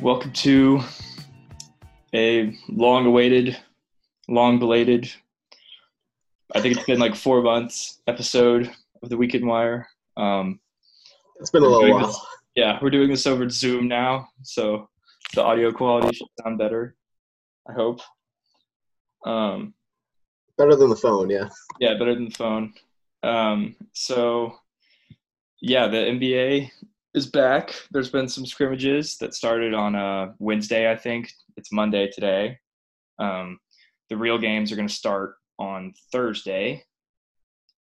welcome to a long awaited, long belated, I think it's been like four months episode of the Weekend Wire. Um, It's been a little while. this- yeah, we're doing this over Zoom now, so the audio quality should sound better. I hope. Um, Better than the phone, yeah. yeah, better than the phone. Um, so, yeah, the NBA is back. There's been some scrimmages that started on uh, Wednesday, I think. It's Monday today. Um, the real games are going to start on Thursday.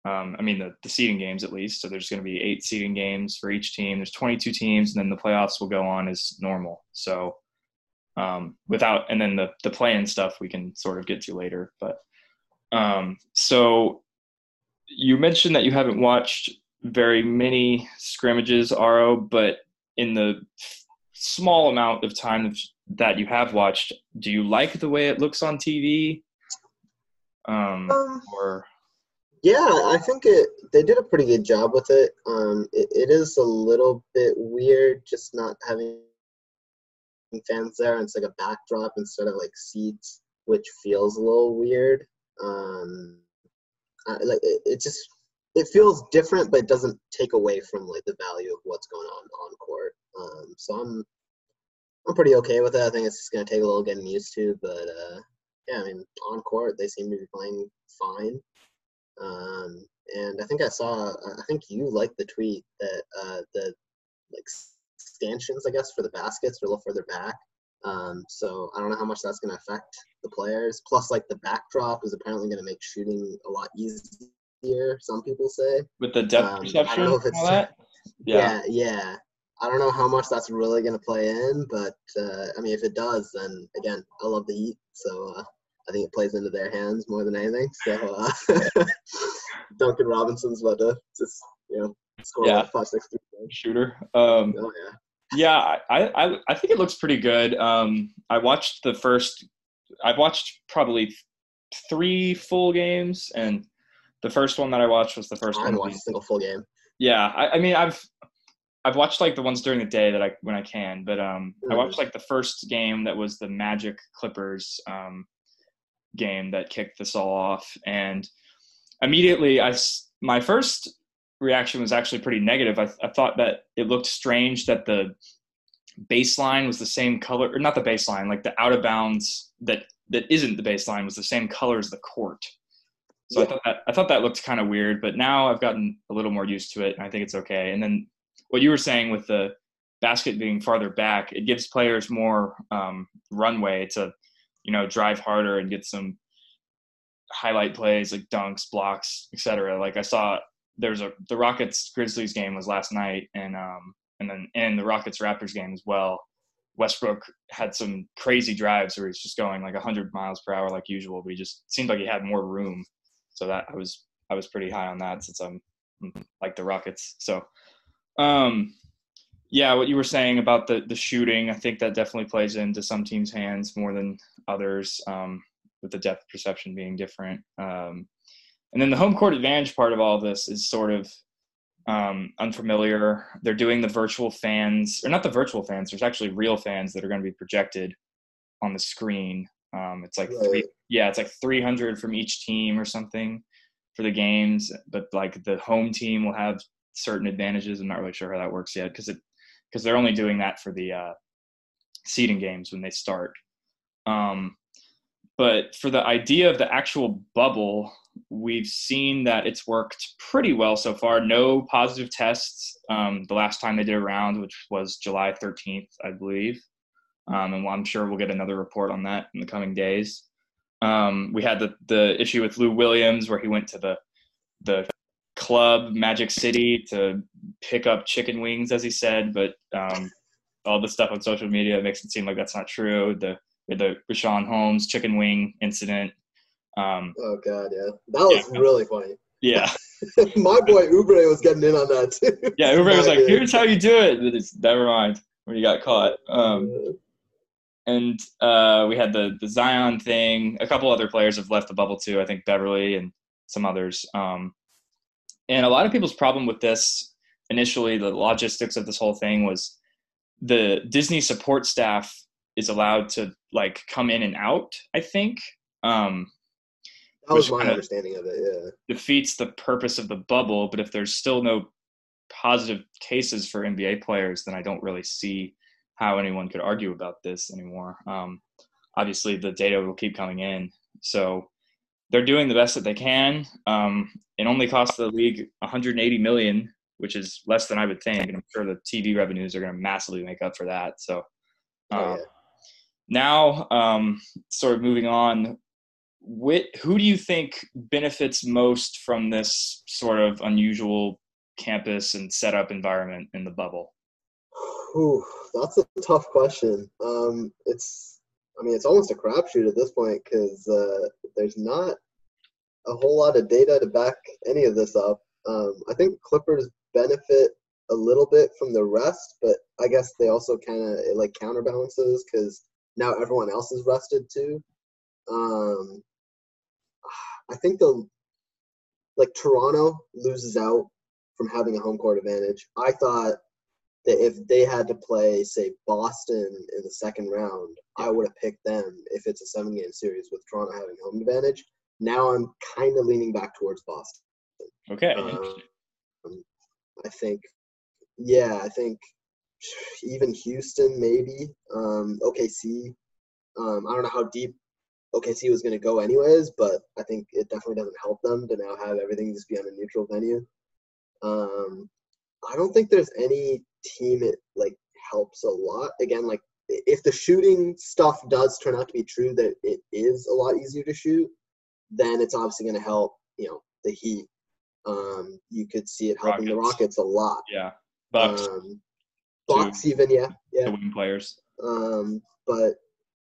Um, I mean, the, the seeding games at least. So there's going to be eight seeding games for each team. There's 22 teams, and then the playoffs will go on as normal. So, um, without, and then the, the play in stuff we can sort of get to later. But um, so you mentioned that you haven't watched very many scrimmages, Aro, but in the small amount of time that you have watched, do you like the way it looks on TV? Um, Um, or yeah, I think it. They did a pretty good job with it. Um, it, it is a little bit weird just not having fans there. It's like a backdrop instead of like seats, which feels a little weird. Um, I, like it, it just it feels different, but it doesn't take away from like the value of what's going on on court. Um, so I'm I'm pretty okay with it. I think it's just gonna take a little getting used to, but uh, yeah, I mean on court they seem to be playing fine. Um, and I think I saw I think you liked the tweet that uh, the like stanchions I guess for the baskets are a little further back. Um, so I don't know how much that's going to affect the players. Plus, like the backdrop is apparently going to make shooting a lot easier. Some people say. with the depth Um, I perception don't know if and all that? Yeah. yeah, yeah. I don't know how much that's really going to play in, but uh, I mean, if it does, then again, I love the Heat, so uh, I think it plays into their hands more than anything. So uh, Duncan Robinson's about to just you know score Yeah. like five, six, three. points. Shooter. Um, Oh yeah. Yeah, I, I I think it looks pretty good. Um, I watched the first. I've watched probably three full games, and the first one that I watched was the first I one. haven't watched a single full game. Yeah, I, I mean, I've I've watched like the ones during the day that I when I can, but um, I Mhm. watched like the first game that was the Magic Clippers um, game that kicked this all off, and immediately I my first reaction was actually pretty negative. I, I thought that it looked strange that the baseline was the same color, or not the baseline, like the out of bounds that that isn't the baseline was the same color as the court. So I thought that I thought that looked kind of weird, but now I've gotten a little more used to it, and I think it's okay. And then what you were saying with the basket being farther back, it gives players more um, runway to, you know, drive harder and get some highlight plays like dunks, blocks, etc. Like I saw there's a the Rockets Grizzlies game was last night, and um and then and the Rockets Raptors game as well. Westbrook had some crazy drives where he's just going like 100 miles per hour like usual, but he just seemed like he had more room. So that I was I was pretty high on that since I'm like the Rockets. So um yeah, what you were saying about the the shooting, I think that definitely plays into some teams' hands more than others, um, with the depth perception being different. Um, and then the home court advantage part of all this is sort of um, unfamiliar. They're doing the virtual fans, or not the virtual fans. There's actually real fans that are going to be projected on the screen. Um, it's like three, yeah, it's like 300 from each team or something for the games. But like the home team will have certain advantages. I'm not really sure how that works yet because it because they're only doing that for the uh, seeding games when they start. Um, but for the idea of the actual bubble, we've seen that it's worked pretty well so far. No positive tests um, the last time they did a round, which was July 13th, I believe. Um, and I'm sure we'll get another report on that in the coming days. Um, we had the, the issue with Lou Williams where he went to the the club Magic City to pick up chicken wings, as he said, but um, all the stuff on social media makes it seem like that's not true. The the Richaun Holmes chicken wing incident. Um, Oh god, yeah. That was Yeah. really funny. yeah, My boy Oubre was getting in on that too. yeah. Uber was like, "Here's how you do it." It's, never mind when you got caught. Um, and uh, we had the the Zion thing. A couple other players have left the bubble too. I think Beverley and some others. Um, and a lot of people's problem with this initially, the logistics of this whole thing was the Disney support staff is allowed to like come in and out. I think. Um, that was my understanding of it. Yeah, defeats the purpose of the bubble. But if there's still no positive cases for NBA players, then I don't really see how anyone could argue about this anymore. Um, obviously, the data will keep coming in, so they're doing the best that they can. Um, it only costs the league 180 million, which is less than I would think, and I'm sure the TV revenues are going to massively make up for that. So. oh, um, yeah. Now, um, sort of moving on, Whit, who do you think benefits most from this sort of unusual campus and setup environment in the bubble? Ooh, that's a tough question. Um, it's, I mean, it's almost a crapshoot at this point because uh, there's not a whole lot of data to back any of this up. Um, I think Clippers benefit a little bit from the rest, but I guess they also kind of like counterbalances because now everyone else is rested too. Um, I think the like Toronto loses out from having a home court advantage. I thought that if they had to play, say, Boston in the second round, I would have picked them if it's a seven game series with Toronto having home advantage. Now I'm kind of leaning back towards Boston. Okay. Um, I think, yeah, I think even Houston, maybe. Um, OKC. Um, I don't know how deep OKC was going to go, anyways, but I think it definitely doesn't help them to now have everything just be on a neutral venue. Um, I don't think there's any team it like helps a lot. Again, like if the shooting stuff does turn out to be true, that it is a lot easier to shoot, then it's obviously going to help. You know, the Heat. Um, you could see it helping Rockets. the Rockets a lot. Yeah, Bucks. Um, Bucks even, yeah, yeah. The wing players. Um, but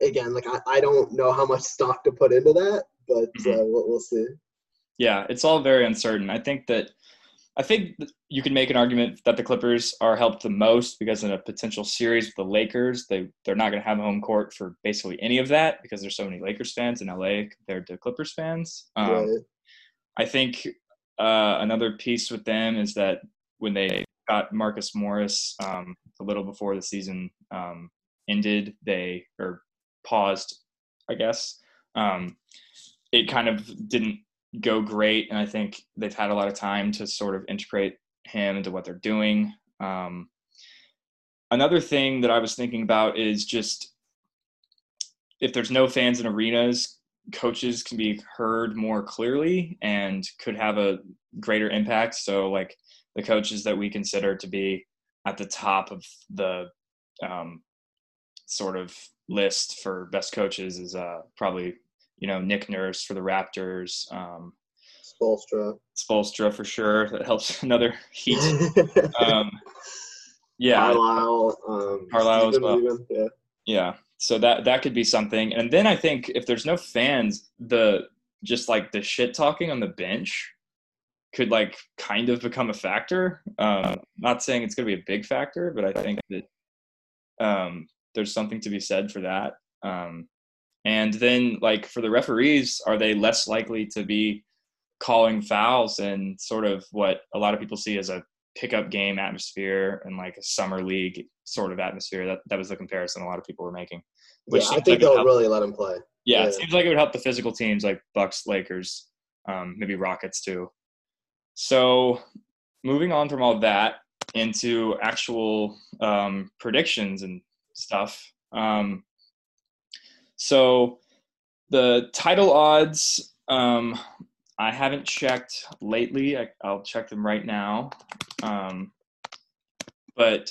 again, like I, I don't know how much stock to put into that, but mm-hmm. uh, we'll, we'll see. Yeah, it's all very uncertain. I think that I think you can make an argument that the Clippers are helped the most because in a potential series with the Lakers, they they're not going to have a home court for basically any of that because there's so many Lakers fans in LA compared to Clippers fans. Um, right. I think uh, another piece with them is that when they got Marcus Morris um, a little before the season um, ended, they or paused, I guess. Um, it kind of didn't go great, and I think they've had a lot of time to sort of integrate him into what they're doing. Um, another thing that I was thinking about is just if there's no fans in arenas, coaches can be heard more clearly and could have a greater impact. So, like the coaches that we consider to be at the top of the um, sort of list for best coaches is uh, probably you know Nick Nurse for the Raptors. Um, Spoelstra. Spoelstra for sure. That helps another Heat. um, yeah. Carlisle. Um, Carlisle as well. Even, yeah. yeah. So that that could be something. And then I think if there's no fans, the just like the shit talking on the bench could like kind of become a factor. Um, not saying it's going to be a big factor, but I think that um, there's something to be said for that. Um, and then, like for the referees, are they less likely to be calling fouls and sort of what a lot of people see as a pickup game atmosphere and like a summer league sort of atmosphere? That that was the comparison a lot of people were making. Which yeah, I think like they'll really let them play. Yeah, yeah, it seems like it would help the physical teams like Bucks, Lakers, um, maybe Rockets too. So, moving on from all that into actual um, predictions and stuff. Um, so the title odds, um, I haven't checked lately. I, will check them right now. Um, but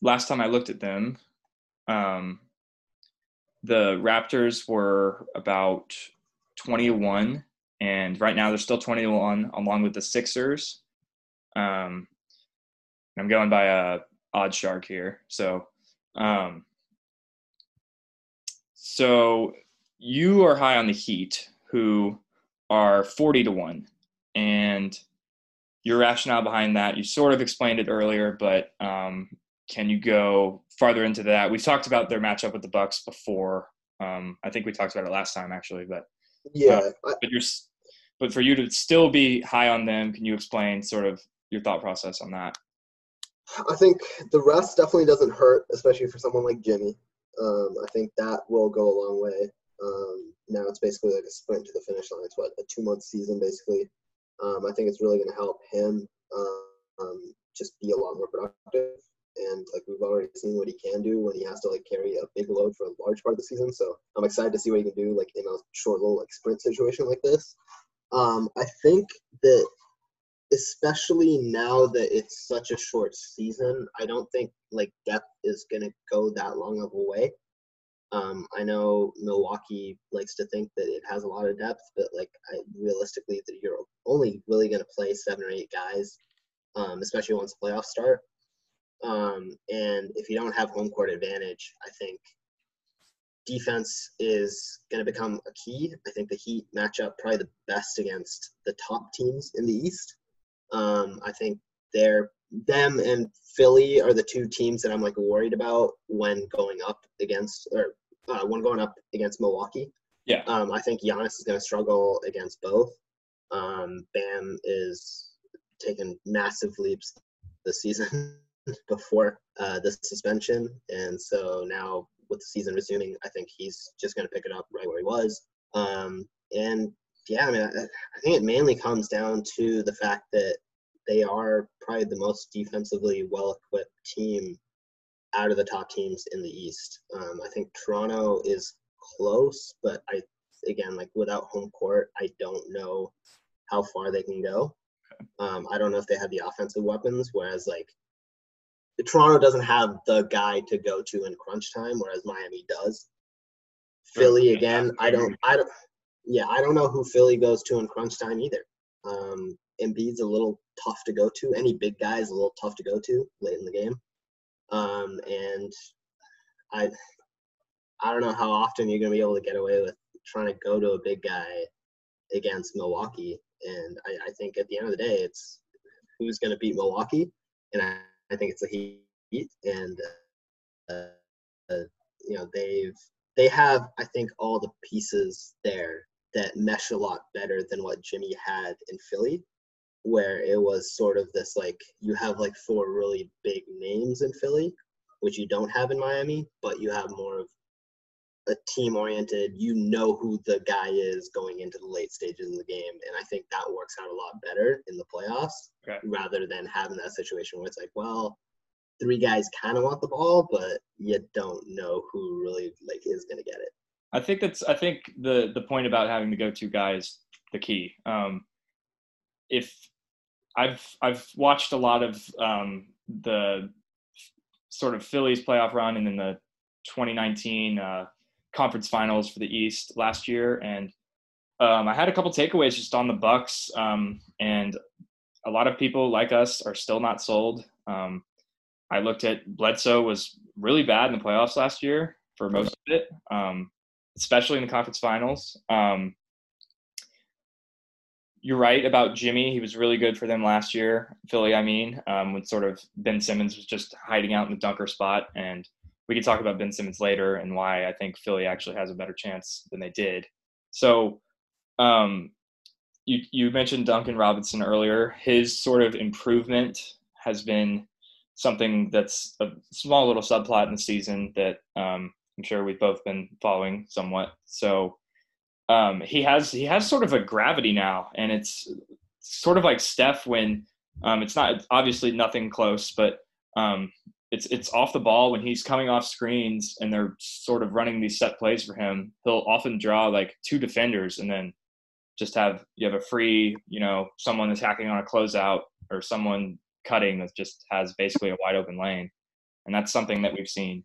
last time I looked at them, um, the Raptors were about 21, and right now they're still 21, along with the Sixers. Um, I'm going by a OddsShark here. So um, so you are high on the Heat, who are 40 to 1. And your rationale behind that, you sort of explained it earlier, but um, can you go farther into that? We've talked about their matchup with the Bucks before. Um, I think we talked about it last time, actually, but yeah. Uh, but you're, but for you to still be high on them, can you explain sort of your thought process on that? I think the rest definitely doesn't hurt, especially for someone like Jimmy. Um, I think that will go a long way. Um, now it's basically like a sprint to the finish line. It's what a two month season basically. Um, I think it's really going to help him um, just be a lot more productive. And like we've already seen what he can do when he has to like carry a big load for a large part of the season. So I'm excited to see what he can do like in a short little like sprint situation like this. Um, I think that especially now that it's such a short season, I don't think like depth is gonna go that long of a way. Um, I know Milwaukee likes to think that it has a lot of depth, but like I, realistically, that you're only really to play seven or eight guys, um, especially once the playoffs start. Um, and if you don't have home court advantage, I think defense is going to become a key. I think the Heat match up probably the best against the top teams in the East. Um, I think they're them and Philly are the two teams that I'm like worried about when going up against or uh, when going up against Milwaukee. Yeah. Um, I think Giannis is going to struggle against both. Um, Bam is taking massive leaps this season before uh, the suspension, and so now with the season resuming, I think he's just going to pick it up right where he was. Um, and yeah, I mean, I, I think it mainly comes down to the fact that they are probably the most defensively well equipped team out of the top teams in the East. Um, I think Toronto is close, but I again like without home court, I don't know how far they can go. Um, I don't know if they have the offensive weapons, whereas like Toronto doesn't have the guy to go to in crunch time, whereas Miami does. Philly again, I don't, I don't, yeah, I don't know who Philly goes to in crunch time either. Um, Embiid's a little tough to go to. Any big guy is a little tough to go to late in the game. Um, and I, I don't know how often you're gonna be able to get away with trying to go to a big guy against Milwaukee. And I, I think at the end of the day, it's who's gonna beat Milwaukee, and I, I think it's the Heat. And uh, uh, you know they've they have I think all the pieces there that mesh a lot better than what Jimmy had in Philly where it was sort of this like you have like four really big names in Philly, which you don't have in Miami, but you have more of a team oriented, you know who the guy is going into the late stages of the game. And I think that works out a lot better in the playoffs okay. rather than having that situation where it's like, well, three guys kind of want the ball, but you don't know who really like is going to get it. I think that's I think the the point about having the go-to guy is the key. Um, if I've I've watched a lot of um, the sort of Phillies playoff run and then the 2019 uh, conference finals for the East last year, and um, I had a couple takeaways just on the Bucks, um, and a lot of people like us are still not sold. Um, I looked at Bledsoe was really bad in the playoffs last year for most of it, um, especially in the conference finals. Um, you're right about Jimmy. He was really good for them last year, Philly. I mean, um, when sort of Ben Simmons was just hiding out in the dunker spot, and we could talk about Ben Simmons later and why I think Philly actually has a better chance than they did. So, um, you you mentioned Duncan Robinson earlier. His sort of improvement has been something that's a small little subplot in the season that um, I'm sure we've both been following somewhat. So um, he has he has sort of a gravity now, and it's sort of like Steph when um, it's not obviously nothing close, but um, it's it's off the ball when he's coming off screens and they're sort of running these set plays for him. He'll often draw like two defenders and then just have you have a free you know someone attacking on a closeout or someone cutting that just has basically a wide open lane, and that's something that we've seen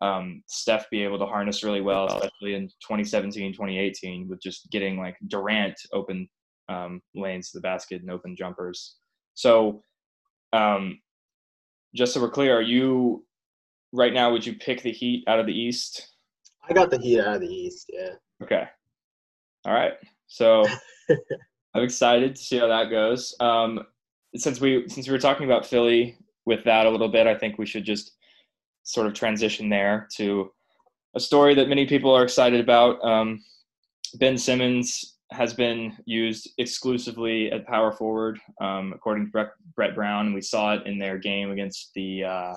um, Steph be able to harness really well, especially in 2017, 2018, with just getting like Durant open um, lanes to the basket and open jumpers. So, um, just so we're clear, are you right now? Would you pick the Heat out of the East? I got the Heat out of the East. Yeah. Okay. All right. So I'm excited to see how that goes. Um, since we since we were talking about Philly with that a little bit, I think we should just sort of transition there to a story that many people are excited about. Um, ben Simmons has been used exclusively at power forward, um, according to Brett, Brett, Brown, we saw it in their game against the uh,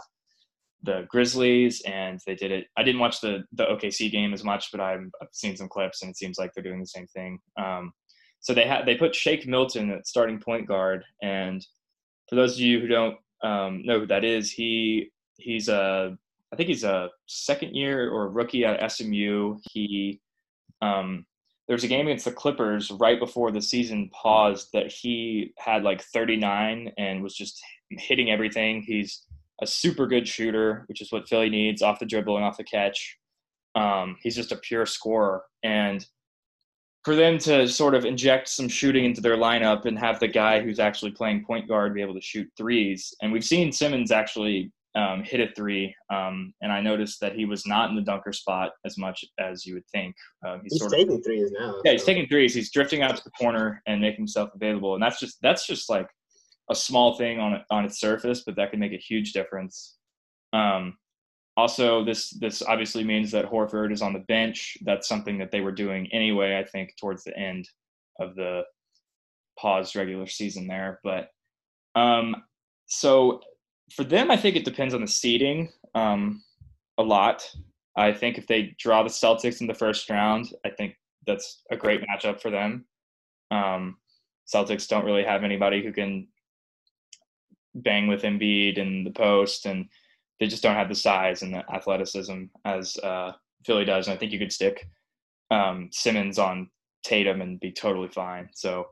the Grizzlies, and they did it. I didn't watch the the OKC game as much, but I've, I've seen some clips, and it seems like they're doing the same thing. Um, so they had they put Shake Milton at starting point guard, and for those of you who don't um, know who that is, he he's a I think he's a second year or rookie at SMU. He um, there was a game against the Clippers right before the season paused that he had like 39 and was just hitting everything. He's a super good shooter, which is what Philly needs off the dribble and off the catch. Um, he's just a pure scorer. And for them to sort of inject some shooting into their lineup and have the guy who's actually playing point guard be able to shoot threes. And we've seen Simmons actually um, hit a three, um, and I noticed that he was not in the dunker spot as much as you would think. Um, he's, he's taking of, threes now. Yeah, so. he's taking threes. He's drifting out to the corner and making himself available, and that's just that's just like a small thing on on its surface, but that can make a huge difference. Um, also, this this obviously means that Horford is on the bench. That's something that they were doing anyway. I think towards the end of the paused regular season there, but um, so for them, I think it depends on the seeding um, a lot. I think if they draw the Celtics in the first round, I think that's a great matchup for them. Um, Celtics don't really have anybody who can bang with Embiid in the post, and they just don't have the size and the athleticism as uh, Philly does. And I think you could stick um, Simmons on Tatum and be totally fine. So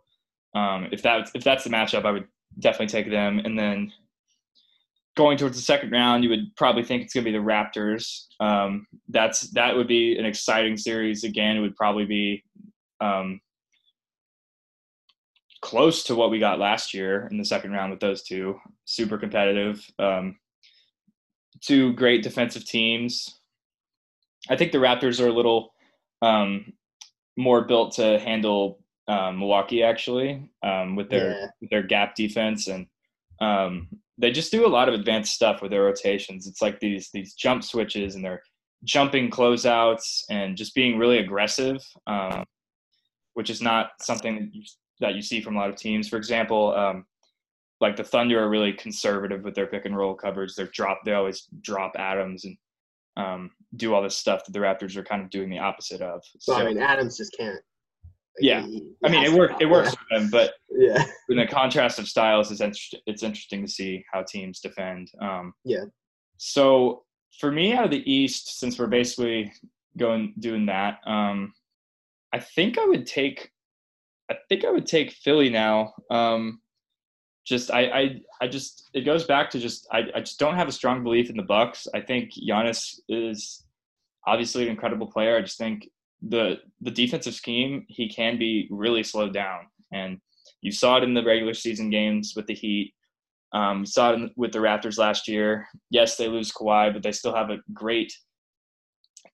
um, if that if that's the matchup, I would definitely take them. And then going towards the second round, you would probably think it's going to be the Raptors. Um, that's that would be an exciting series. Again, it would probably be um, close to what we got last year in the second round with those two. Super competitive. Um, two great defensive teams. I think the Raptors are a little um, more built to handle um, Milwaukee actually um, with their yeah. with their gap defense and um, they just do a lot of advanced stuff with their rotations. It's like these these jump switches and they're jumping closeouts and just being really aggressive, um, which is not something that you, that you see from a lot of teams. For example, um, like the Thunder are really conservative with their pick and roll coverage. They're drop they always drop Adams and um, do all this stuff that the Raptors are kind of doing the opposite of. So, I mean, Adams just can't yeah, I mean, it works. It works for them, but yeah, in the contrast of styles, it's interesting. It's interesting to see how teams defend. Um, yeah. So for me, out of the East, since we're basically going doing that, um, I think I would take. I think I would take Philly now. Um, just I, I I just it goes back to just I, I just don't have a strong belief in the Bucks. I think Giannis is obviously an incredible player. I just think the the defensive scheme he can be really slowed down, and you saw it in the regular season games with the Heat. Um, saw it with the Raptors last year. Yes, they lose Kawhi, but they still have a great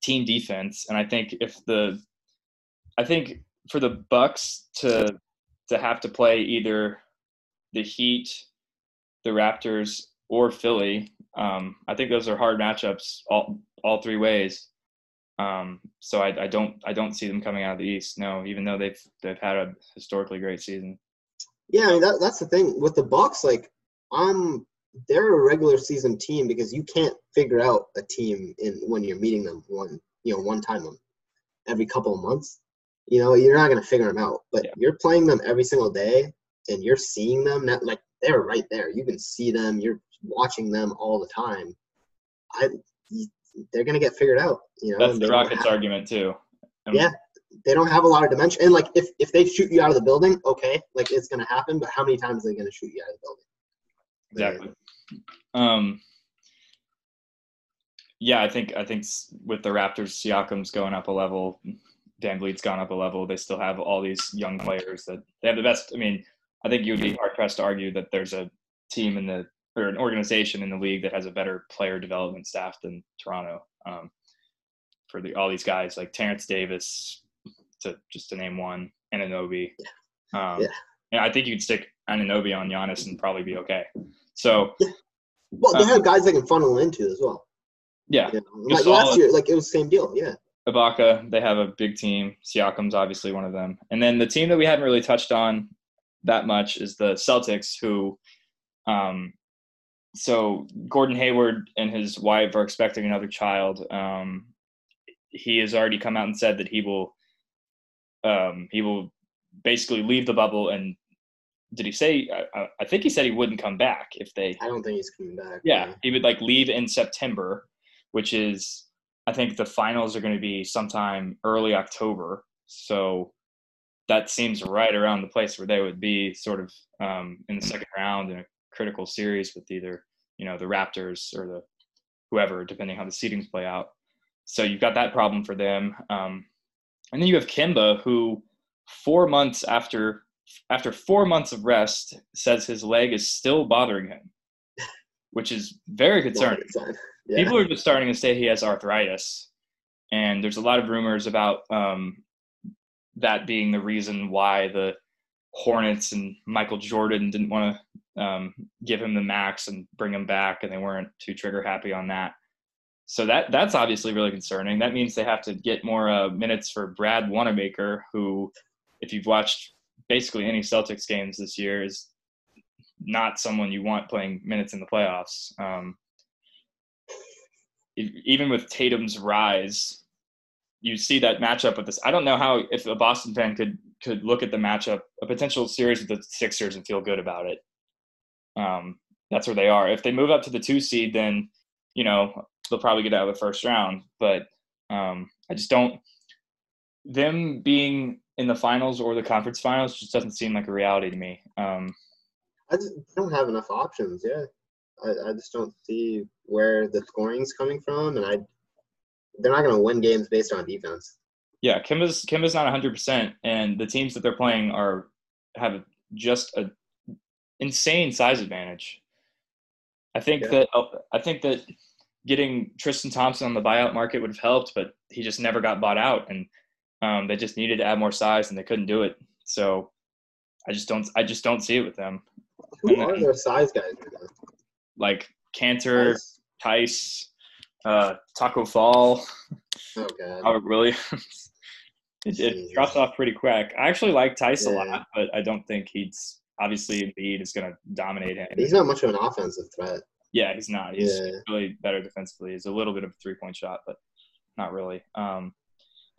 team defense. And I think if the, I think for the Bucks to to have to play either the Heat, the Raptors, or Philly, um, I think those are hard matchups all all three ways. Um, so I, I, don't I don't see them coming out of the East. No, even though they've they've had a historically great season. Yeah, I mean that, that's the thing with the Bucks. Like, I'm they're a regular season team because you can't figure out a team in when you're meeting them one you know one time them every couple of months. You know, you're not gonna figure them out. But yeah. you're playing them every single day, and you're seeing them. That like they're right there. You can see them. You're watching them all the time. I they're gonna get figured out. You know, that's the Rockets argument too. I mean, yeah, they don't have a lot of dimension. And like, if if they shoot you out of the building, okay, like it's gonna happen. But how many times are they gonna shoot you out of the building? Exactly. Um. Yeah, I think I think with the Raptors, Siakam's going up a level. VanVleet's gone up a level. They still have all these young players that they have the best. I mean, I think you would be hard pressed to argue that there's a team in the or an organization in the league that has a better player development staff than Toronto. Um, for the, all these guys like Terrence Davis, to just to name one, Anunoby. Um, yeah. And I think you could stick Anunoby on Giannis and probably be okay. So, yeah. well, they um, have guys they can funnel into as well. Yeah. You know? Like last year, like it was the same deal. Yeah. Ibaka, they have a big team. Siakam's obviously one of them. And then the team that we hadn't really touched on that much is the Celtics, who, um, so Gordon Hayward and his wife are expecting another child. Um, he has already come out and said that he will, um, he will basically leave the bubble and did he say I, I, think he said he wouldn't come back if they i don't think he's coming back yeah he would like leave in september which is I think the finals are going to be sometime early October. So that seems right around the place where they would be sort of um, in the second round in a critical series with either, you know, the Raptors or the whoever, depending how the seedings play out. So you've got that problem for them. Um, and then you have Kemba, who four months after after four months of rest says his leg is still bothering him, which is very concerning yeah. people are just starting to say he has arthritis, and there's a lot of rumors about um, that being the reason why the Hornets and Michael Jordan didn't want to um, give him the max and bring him back, and they weren't too trigger happy on that. So that that's obviously really concerning. That means they have to get more uh, minutes for Brad Wanamaker, who, if you've watched basically any Celtics games this year, is not someone you want playing minutes in the playoffs. Um, even with Tatum's rise, you see that matchup with this. I don't know how if a Boston fan could could look at the matchup, a potential series with the Sixers, and feel good about it. Um, that's where they are. If they move up to the two seed, then you know they'll probably get out of the first round. But um, I just don't. Them being in the finals or the conference finals just doesn't seem like a reality to me. Um, I just don't have enough options. Yeah. I, I just don't see where the scoring's coming from, and I they're not going to win games based on defense. Yeah, Kemba's Kemba's not 100, percent and the teams that they're playing are have just a insane size advantage. I think yeah. that I think that getting Tristan Thompson on the buyout market would have helped, but he just never got bought out, and um, they just needed to add more size, and they couldn't do it. So I just don't I just don't see it with them. Who are their size guys? like Kanter, Theis, uh, Tacko Fall, oh, God. Robert Williams. it, it, drops off pretty quick. I actually like Theis yeah. a lot, but I don't think he's obviously Embiid is going to dominate him. He's not much of an offensive threat. Yeah, he's not. He's yeah. really better defensively. He's a little bit of a three point shot, but not really. Um,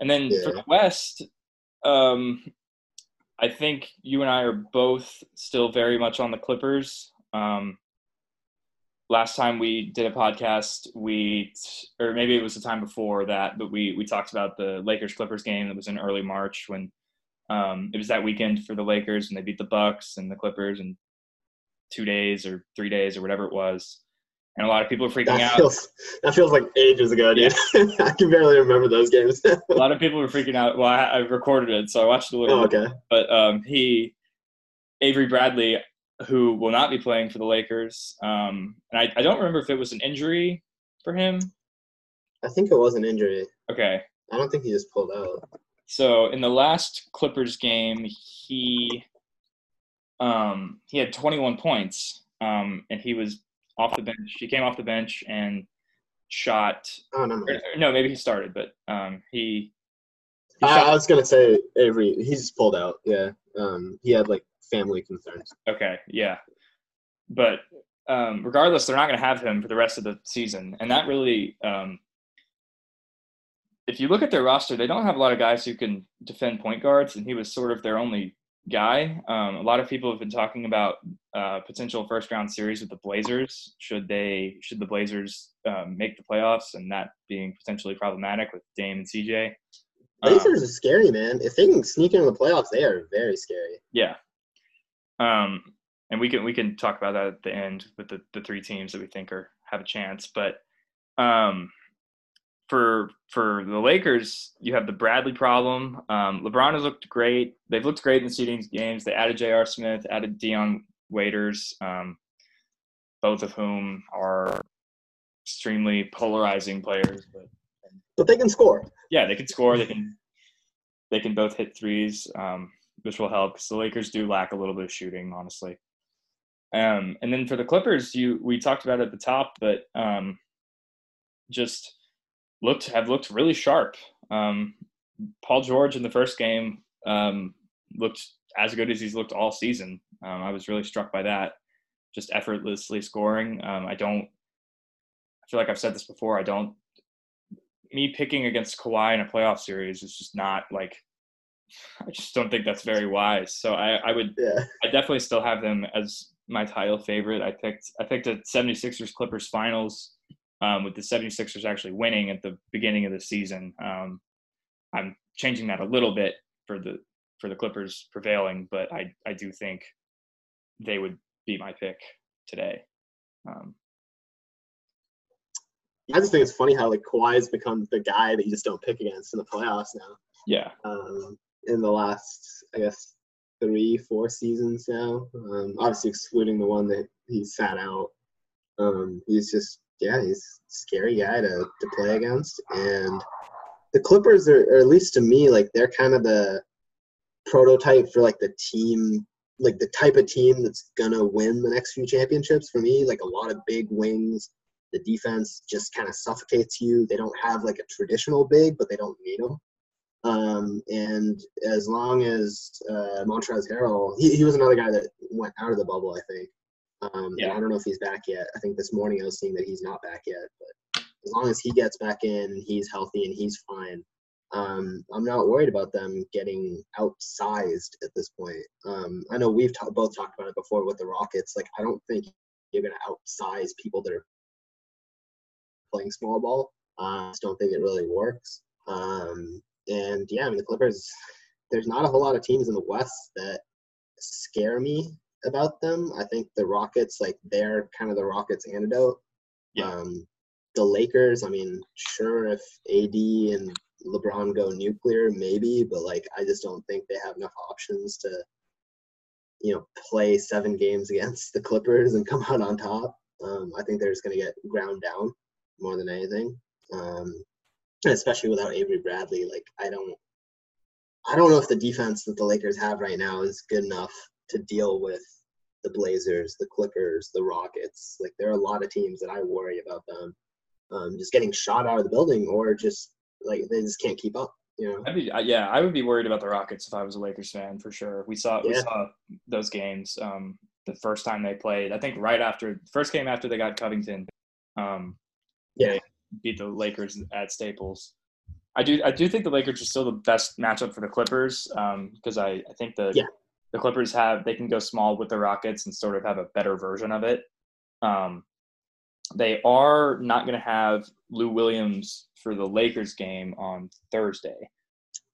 and then yeah. for the West, um, I think you and I are both still very much on the Clippers. Um, last time we did a podcast, we or maybe it was the time before that, but we we talked about the Lakers Clippers game that was in early March when um, it was that weekend for the Lakers and they beat the Bucks and the Clippers in two days or three days or whatever it was. And a lot of people are freaking that out. Feels, that feels like ages ago, dude. Yeah. I can barely remember those games. a lot of people were freaking out. Well, I, I recorded it, so I watched a little. Oh, okay. But um, he, Avery Bradley, who will not be playing for the Lakers. Um, and I, I don't remember if it was an injury for him. I think it was an injury. Okay. I don't think he just pulled out. So in the last Clippers game, he um, he had 21 points, um, and he was off the bench. He came off the bench and shot. Oh no, no. Or, no maybe he started, but um, he. he I, I was gonna say Avery. He just pulled out. Yeah, um, he had like family concerns. Okay, yeah, but um, regardless, they're not going to have him for the rest of the season, and that really, um, if you look at their roster, they don't have a lot of guys who can defend point guards, and he was sort of their only guy. Um, a lot of people have been talking about uh, potential first round series with the Blazers. Should they? Should the Blazers um, make the playoffs, and that being potentially problematic with Dame and CJ? Blazers um, are scary, man. If they can sneak into the playoffs, they are very scary. Yeah, um, and we can we can talk about that at the end with the, the three teams that we think are have a chance. But um, for for the Lakers, you have the Bradley problem. Um, LeBron has looked great. They've looked great in the seeding games. They added J.R. Smith, added Dion Waiters, um, both of whom are extremely polarizing players. But but they can score. Yeah, they can score. They can they can both hit threes. Um, which will help because the Lakers do lack a little bit of shooting, honestly. Um, and then for the Clippers, you we talked about at the top, but um, just looked have looked really sharp. Um, Paul George in the first game um, looked as good as he's looked all season. Um, I was really struck by that, just effortlessly scoring. Um, I don't. I feel like I've said this before. I don't. Me picking against Kawhi in a playoff series is just not like. I just don't think that's very wise. So I, I would. Yeah. I definitely still have them as my title favorite. I picked. I picked a 76ers Clippers finals. Um, with the 76ers actually winning at the beginning of the season. Um, I'm changing that a little bit for the for the Clippers prevailing, but I I do think they would be my pick today. Um, I just think it's funny how like Kawhi has become the guy that you just don't pick against in the playoffs now. yeah, Um, in the last, I guess, three, four seasons now. Um, obviously excluding the one that he sat out. Um, he's just yeah, he's a scary guy to to play against, and the Clippers are, or at least to me, like they're kind of the prototype for like the team, like the type of team that's gonna win the next few championships. For me, like a lot of big wings. The defense just kind of suffocates you. They don't have like a traditional big, but they don't need them. Um, and as long as uh, Montrezl Harrell, he, he was another guy that went out of the bubble, I think. Um, Yeah. I don't know if he's back yet. I think this morning I was seeing that he's not back yet. But as long as he gets back in he's healthy and he's fine, um, I'm not worried about them getting outsized at this point. Um, I know we've ta- both talked about it before with the Rockets. Like, I don't think you're going to outsize people that are playing small ball. Uh, I just don't think it really works. Um, and yeah, I mean, the Clippers, there's not a whole lot of teams in the West that scare me about them. I think the Rockets, like, they're kind of the Rockets antidote. Yeah. Um, the Lakers, I mean, sure, if AD and LeBron go nuclear, maybe, but like, I just don't think they have enough options to, you know, play seven games against the Clippers and come out on top. Um, I think they're just going to get ground down more than anything. Um, especially without Avery Bradley, like, I don't, I don't know if the defense that the Lakers have right now is good enough to deal with the Blazers, the Clippers, the Rockets. Like there are a lot of teams that I worry about them um, just getting shot out of the building or just like they just can't keep up. You know? I'd be, yeah, I would be worried about the Rockets if I was a Lakers fan for sure. We saw we saw those games um, the first time they played. I think right after first game after they got Covington, um, Yeah. beat the Lakers at Staples. I do I do think the Lakers are still the best matchup for the Clippers because I, I think the Yeah. The Clippers have they can go small with the Rockets and sort of have a better version of it. Um, they are not going to have Lou Williams for the Lakers game on Thursday.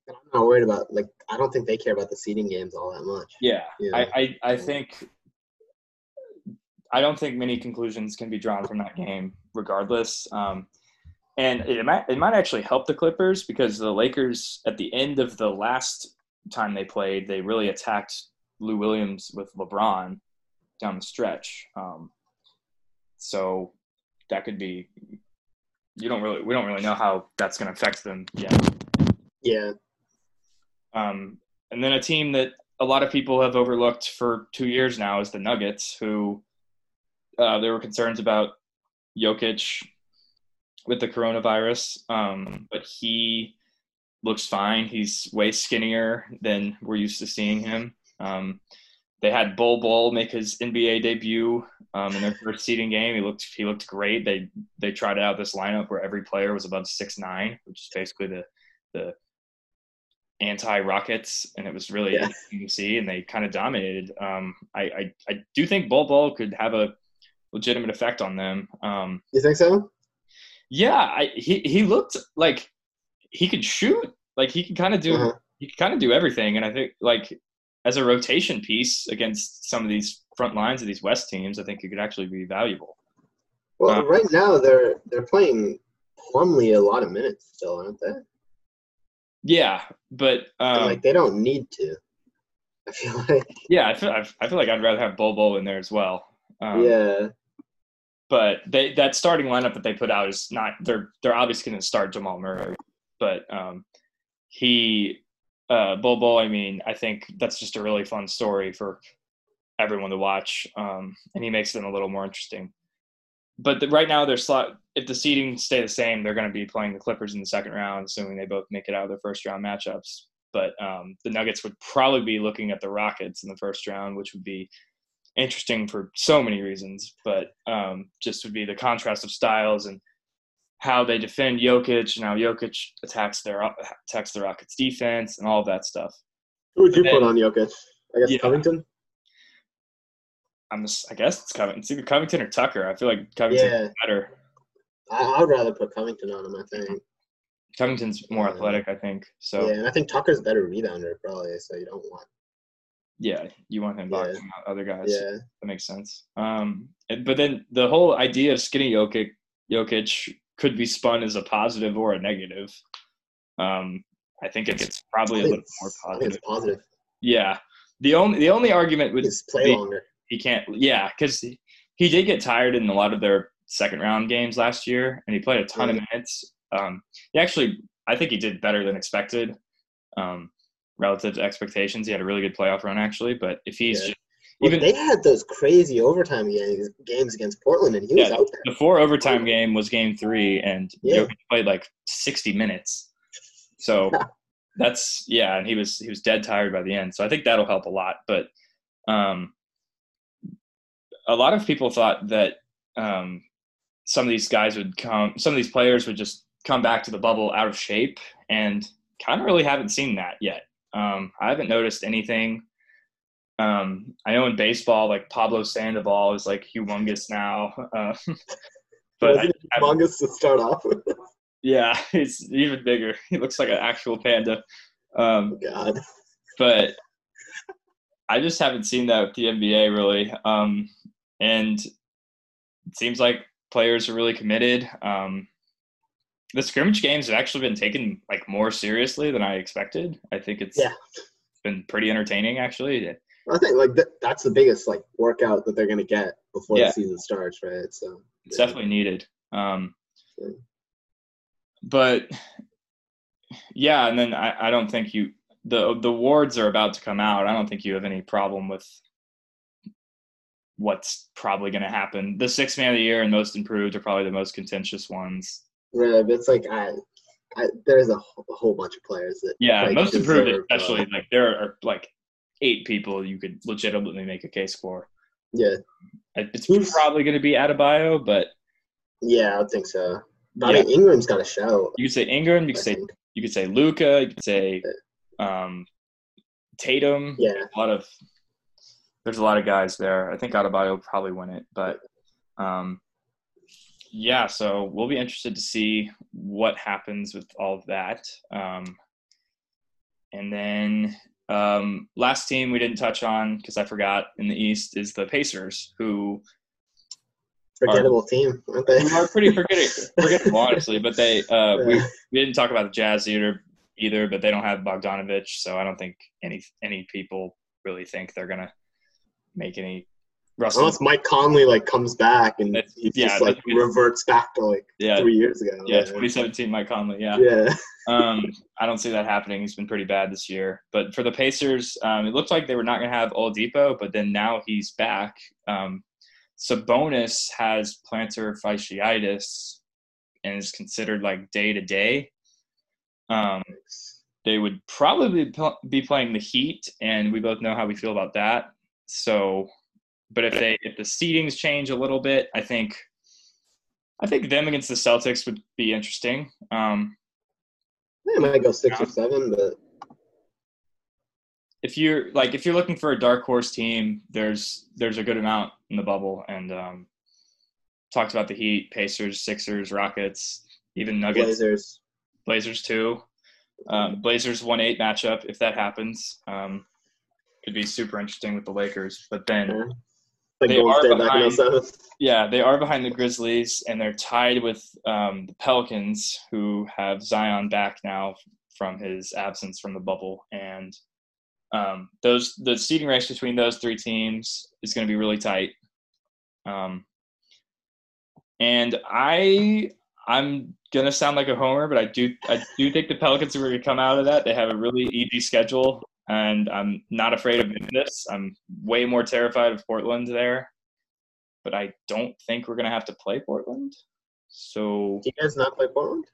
I'm not worried about like I don't think they care about the seeding games all that much. Yeah, Yeah. I, I, I think I don't think many conclusions can be drawn from that game, regardless. Um, and it might it might actually help the Clippers because the Lakers at the end of the last time they played, they really attacked Lou Williams with LeBron down the stretch. Um, so that could be. You don't really. We don't really know how that's going to affect them yet. Yeah, Um, and then a team that a lot of people have overlooked for two years now is the Nuggets, who uh, there were concerns about Jokic with the coronavirus, um, but he looks fine. He's way skinnier than we're used to seeing him. Um, they had Bol Bol make his NBA debut um, in their first seeding game. He looked he looked great. They they tried out this lineup where every player was above six nine, which is basically the the anti Rockets, and it was really Yeah. interesting to see. And they kind of dominated. Um, I, I I do think Bol Bol could have a legitimate effect on them. Um, you think so? yeah, I, he he looked like he could shoot. Like he could kind of do Uh-huh. he could kind of do everything. And I think like as a rotation piece against some of these front lines of these West teams, I think it could actually be valuable. Well, Uh, right now they're they're playing Plumlee a lot of minutes still, aren't they? Yeah, but um, like they don't need to. I feel like yeah, I feel I feel like I'd rather have Bol Bol in there as well. Um, yeah, but they that starting lineup that they put out is not they're they're obviously going to start Jamal Murray, but um, he uh, Bol. I mean, I think that's just a really fun story for everyone to watch, um, and he makes them a little more interesting. but the, right now they're slot. If the seeding stay the same, they're going to be playing the Clippers in the second round, assuming they both make it out of their first round matchups. But um, the Nuggets would probably be looking at the Rockets in the first round, which would be interesting for so many reasons. But um, just would be the contrast of styles and how they defend Jokic and how Jokic attacks their attacks the Rockets defense and all of that stuff. Who would you put on Jokic? I guess yeah. Covington. I'm just, I guess it's Covington. It's either Covington or Tucker. I feel like Covington yeah. better. I, would rather put Covington on him. I think Covington's more yeah. athletic. I think so. Yeah, and I think Tucker's better rebounder probably. So you don't want. Yeah, you want him boxing yeah. out other guys. Yeah, that makes sense. Um, but then the whole idea of skinny Jokic, Jokic could be spun as a positive or a negative. Um, I think it's probably a little more positive. positive. Yeah. The only the only argument would Just play longer. He can't. Yeah, because he, he did get tired in a lot of their second round games last year, and he played a ton of minutes. Um, he actually, I think he did better than expected, um, relative to expectations. He had a really good playoff run actually, but if he's yeah. just well, even they had those crazy overtime games, games against Portland, and he yeah, was out there. The four overtime game was game three, and yeah. Jokic played like sixty minutes. So that's yeah, and he was he was dead tired by the end. So I think that'll help a lot. But um, a lot of people thought that um, some of these guys would come, some of these players would just come back to the bubble out of shape, and kind of really haven't seen that yet. Um, I haven't noticed anything. Um, I know in baseball, like Pablo Sandoval is like humongous now, uh, but I, humongous to start off with. Yeah, he's even bigger. He looks like an actual panda. Um, oh, God. But I just haven't seen that with the NBA really. Um, and it seems like players are really committed. Um, the scrimmage games have actually been taken like more seriously than I expected. I think it's yeah. been pretty entertaining actually. I think like th- that's the biggest like workout that they're gonna get before yeah. the season starts, right? So it's yeah. definitely needed. Um, but yeah, and then I, I don't think you the the wards are about to come out. I don't think you have any problem with what's probably going to happen. The six man of the year and most improved are probably the most contentious ones. Yeah, it's like I, I there's a, a, whole bunch of players that yeah, like, most improved especially uh, like there are like eight people you could legitimately make a case for. Yeah, it's Who's, probably going to be Adebayo, but yeah, I think so. But yeah. I mean, Ingram's got a show. You could say Ingram. You could say you could say Luka. You could say um, Tatum. Yeah, a lot of there's a lot of guys there. I think Adebayo will probably win it, but um, yeah. So we'll be interested to see what happens with all of that. Um, and then um, last team we didn't touch on because I forgot in the East is the Pacers, who forgettable are, team, aren't they? are pretty forgettable, honestly. But they uh, yeah. we we didn't talk about the Jazz either either, but they don't have Bogdanovic, so I don't think any any people really think they're gonna make any. Russell. Unless Mike Conley like comes back and he yeah, just like reverts back to like yeah, three years ago. Yeah, 2017 Mike Conley. Yeah. Yeah. um, I don't see that happening. He's been pretty bad this year. But for the Pacers, um, it looked like they were not going to have Oladipo, but then now he's back. Um, Sabonis has plantar fasciitis and is considered like day to day. Um, they would probably be playing the Heat, and we both know how we feel about that. So, but if they if the seedings change a little bit, I think I think them against the Celtics would be interesting. Um, they might go six or seven, but if you're like if you're looking for a dark horse team, there's there's a good amount in the bubble, and um, talked about the Heat, Pacers, Sixers, Rockets, even Nuggets, Blazers, Blazers too. Um, Blazers one eight matchup if that happens. Um, could be super interesting with the Lakers. But then like they are behind, yeah, they are behind the Grizzlies, and they're tied with um, the Pelicans, who have Zion back now from his absence from the bubble, and um, those the seeding race between those three teams is going to be really tight. Um, and I I'm gonna sound like a homer, but I do I do think the Pelicans are going to come out of that. They have a really easy schedule and I'm not afraid of Memphis. I'm way more terrified of Portland there. but I don't think we're gonna have to play Portland. So Do you guys not play Portland?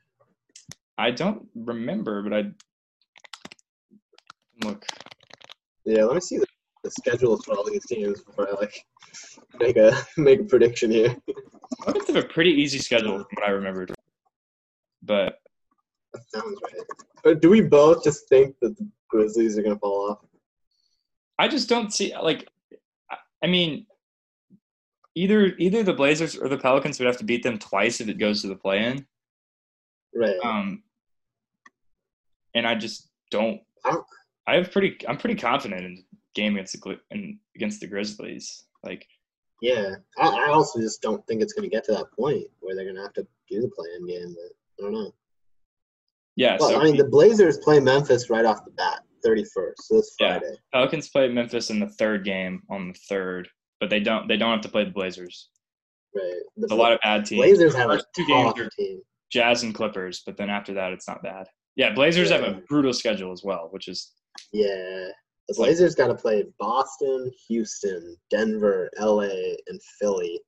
I don't remember, but I look. Yeah, let me see the, the schedules for all these teams before I like make a make a prediction here. I think they have a pretty easy schedule from what I remembered. But That sounds right. But do we both just think that the Grizzlies are gonna fall off? I just don't see like I- mean either either the Blazers or the Pelicans would have to beat them twice if it goes to the play in. Right. Um and I just don't I have pretty I'm pretty confident in game against the in, against the Grizzlies. Like Yeah. I, I also just don't think it's gonna get to that point where they're gonna have to do the play-in game. But I don't know. Yeah, Well, so I mean, the Blazers play Memphis right off the bat, 31st. So it's Yeah. Friday. Pelicans play Memphis in the third game on the third, but they don't they don't have to play the Blazers. Right. The a lot of bad teams. Blazers have a two games team. Jazz and Clippers, but then after that it's not bad. Yeah, Blazers have a brutal schedule as well, which is Yeah. The Blazers got to play Boston, Houston, Denver, LA, and Philly,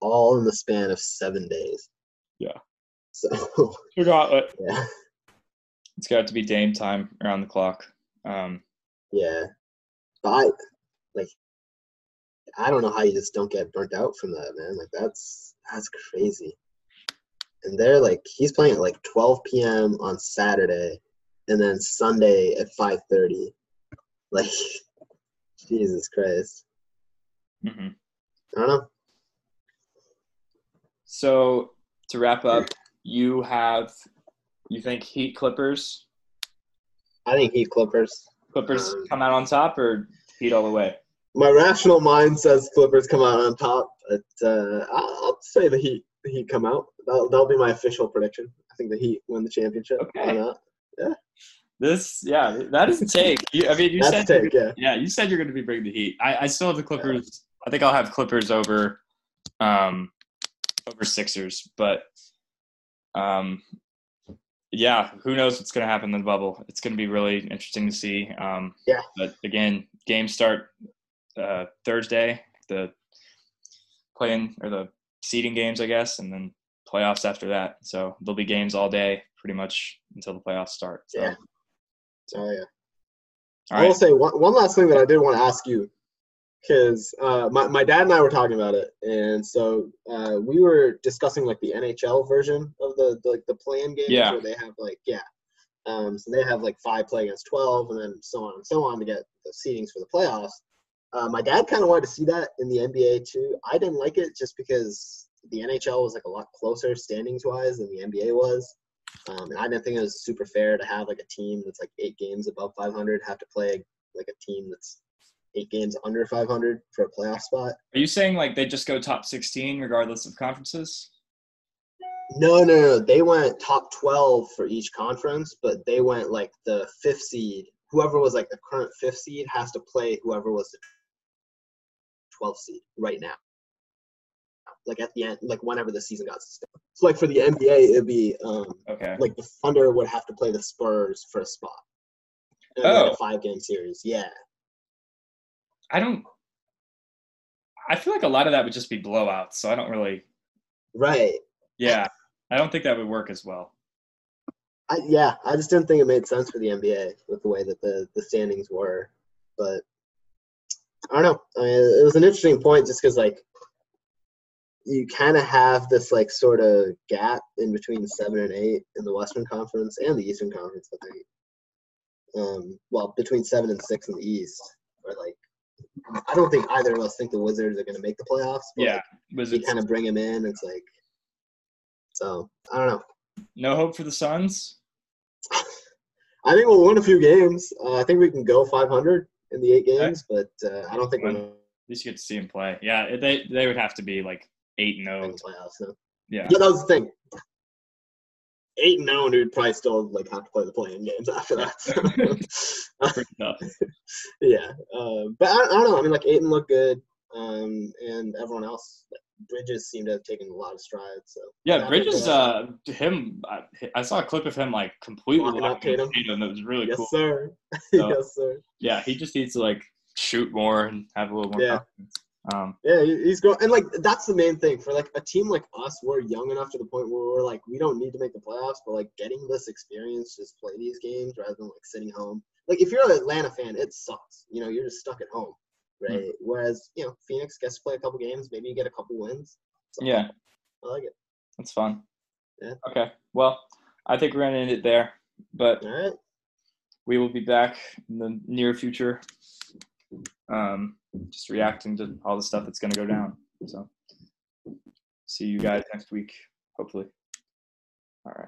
all in the span of seven days. Yeah. So got it. yeah, It's got to be Dame time around the clock. Um, yeah. But I like, I don't know how you just don't get burnt out from that, man. Like that's that's crazy. And they're like, he's playing at like 12 p.m. on Saturday, and then Sunday at 5:30. Like, Jesus Christ. mhm. I don't know. So to wrap up, you have you think Heat Clippers I think Heat Clippers. Clippers come out on top or Heat all the way? My rational mind says Clippers come out on top, but uh, I'll, say the Heat. The Heat come out. That'll, that'll be my official prediction. I think the Heat win the championship. Okay. Not? This yeah, that is a take. You, I mean, you That's said take, yeah. Yeah, you said you're going to be bringing the Heat. I, I still have the Clippers. I think I'll have Clippers over, um, over Sixers. But, um, yeah, who knows what's going to happen in the bubble? It's going to be really interesting to see. Um, Yeah. But again, games start uh, Thursday. The playing or the seeding games, I guess, and then playoffs after that. So there'll be games all day, pretty much until the playoffs start. So, Yeah. Oh yeah. All I will say one, one last thing that I did want to ask you, because uh, my my dad and I were talking about it, and so uh, we were discussing like the NHL version of the, the like the play-in games Yeah. where they have like yeah, um, so they have like five play against twelve, and then so on and so on to get the seedings for the playoffs. Uh, my dad kind of wanted to see that in the NBA too. I didn't like it just because the NHL was like a lot closer standings wise than the NBA was. Um, and I didn't think it was super fair to have like a team that's like eight games above 500 have to play like a team that's eight games under 500 for a playoff spot. Are you saying like they just go top 16 regardless of conferences? No, no, no. They went top 12 for each conference, but they went like the fifth seed. Whoever was like the current fifth seed has to play whoever was the 12th seed right now. Like at the end, like whenever the season got suspended. So like for the NBA, it'd be um, Okay. like the Thunder would have to play the Spurs for a spot. And like Oh. a five game series. Yeah. I don't. I feel like a lot of that would just be blowouts, so I don't really. Right. Yeah, I don't think that would work as well. I, yeah, I just didn't think it made sense for the NBA with the way that the, the standings were. But I don't know. I mean, it was an interesting point just because, like, you kind of have this, like, sort of gap in between seven and eight in the Western Conference and the Eastern Conference, I think. Um, well, between seven and six in the East. Or, like, I don't think either of us think the Wizards are going to make the playoffs. But, Yeah, like, was you kind of bring him in. It's like, so I don't know. no hope for the Suns? I think we'll win a few games. Uh, I think we can go 500 in the eight Okay. games, but uh, I don't think we're At least you get to see him play. Yeah, they they would have to be like eight and zero. playoffs. So. Yeah, Yeah, that was the thing. Eight and zero, dude, probably still like have to play the playing games after that. yeah, uh, but I, I don't know. I mean, like Ayton looked good, um, and everyone else, like, Bridges seemed to have taken a lot of strides. So Yeah, Bridges. uh, him. I, I saw a clip of him like completely Locking up Tatum. That was really cool. yes, cool. sir. So- yes, sir. Yeah, he just needs to like shoot more and have a little more Yeah. confidence. Um, Yeah, he's going, and like that's the main thing for like a team like us. We're young enough to the point where we're like we don't need to make the playoffs, but like getting this experience, just play these games rather than like sitting home. Like if you're an Atlanta fan, it sucks. You know, you're just stuck at home, right? Whereas you know Phoenix gets to play a couple games, maybe you get a couple wins. So, yeah, I like it. that's fun. Yeah. Okay. Well, I think we're gonna end it there, but All right. we will be back in the near future. Um, just reacting to all the stuff that's gonna go down. So, see you guys next week, hopefully. All right.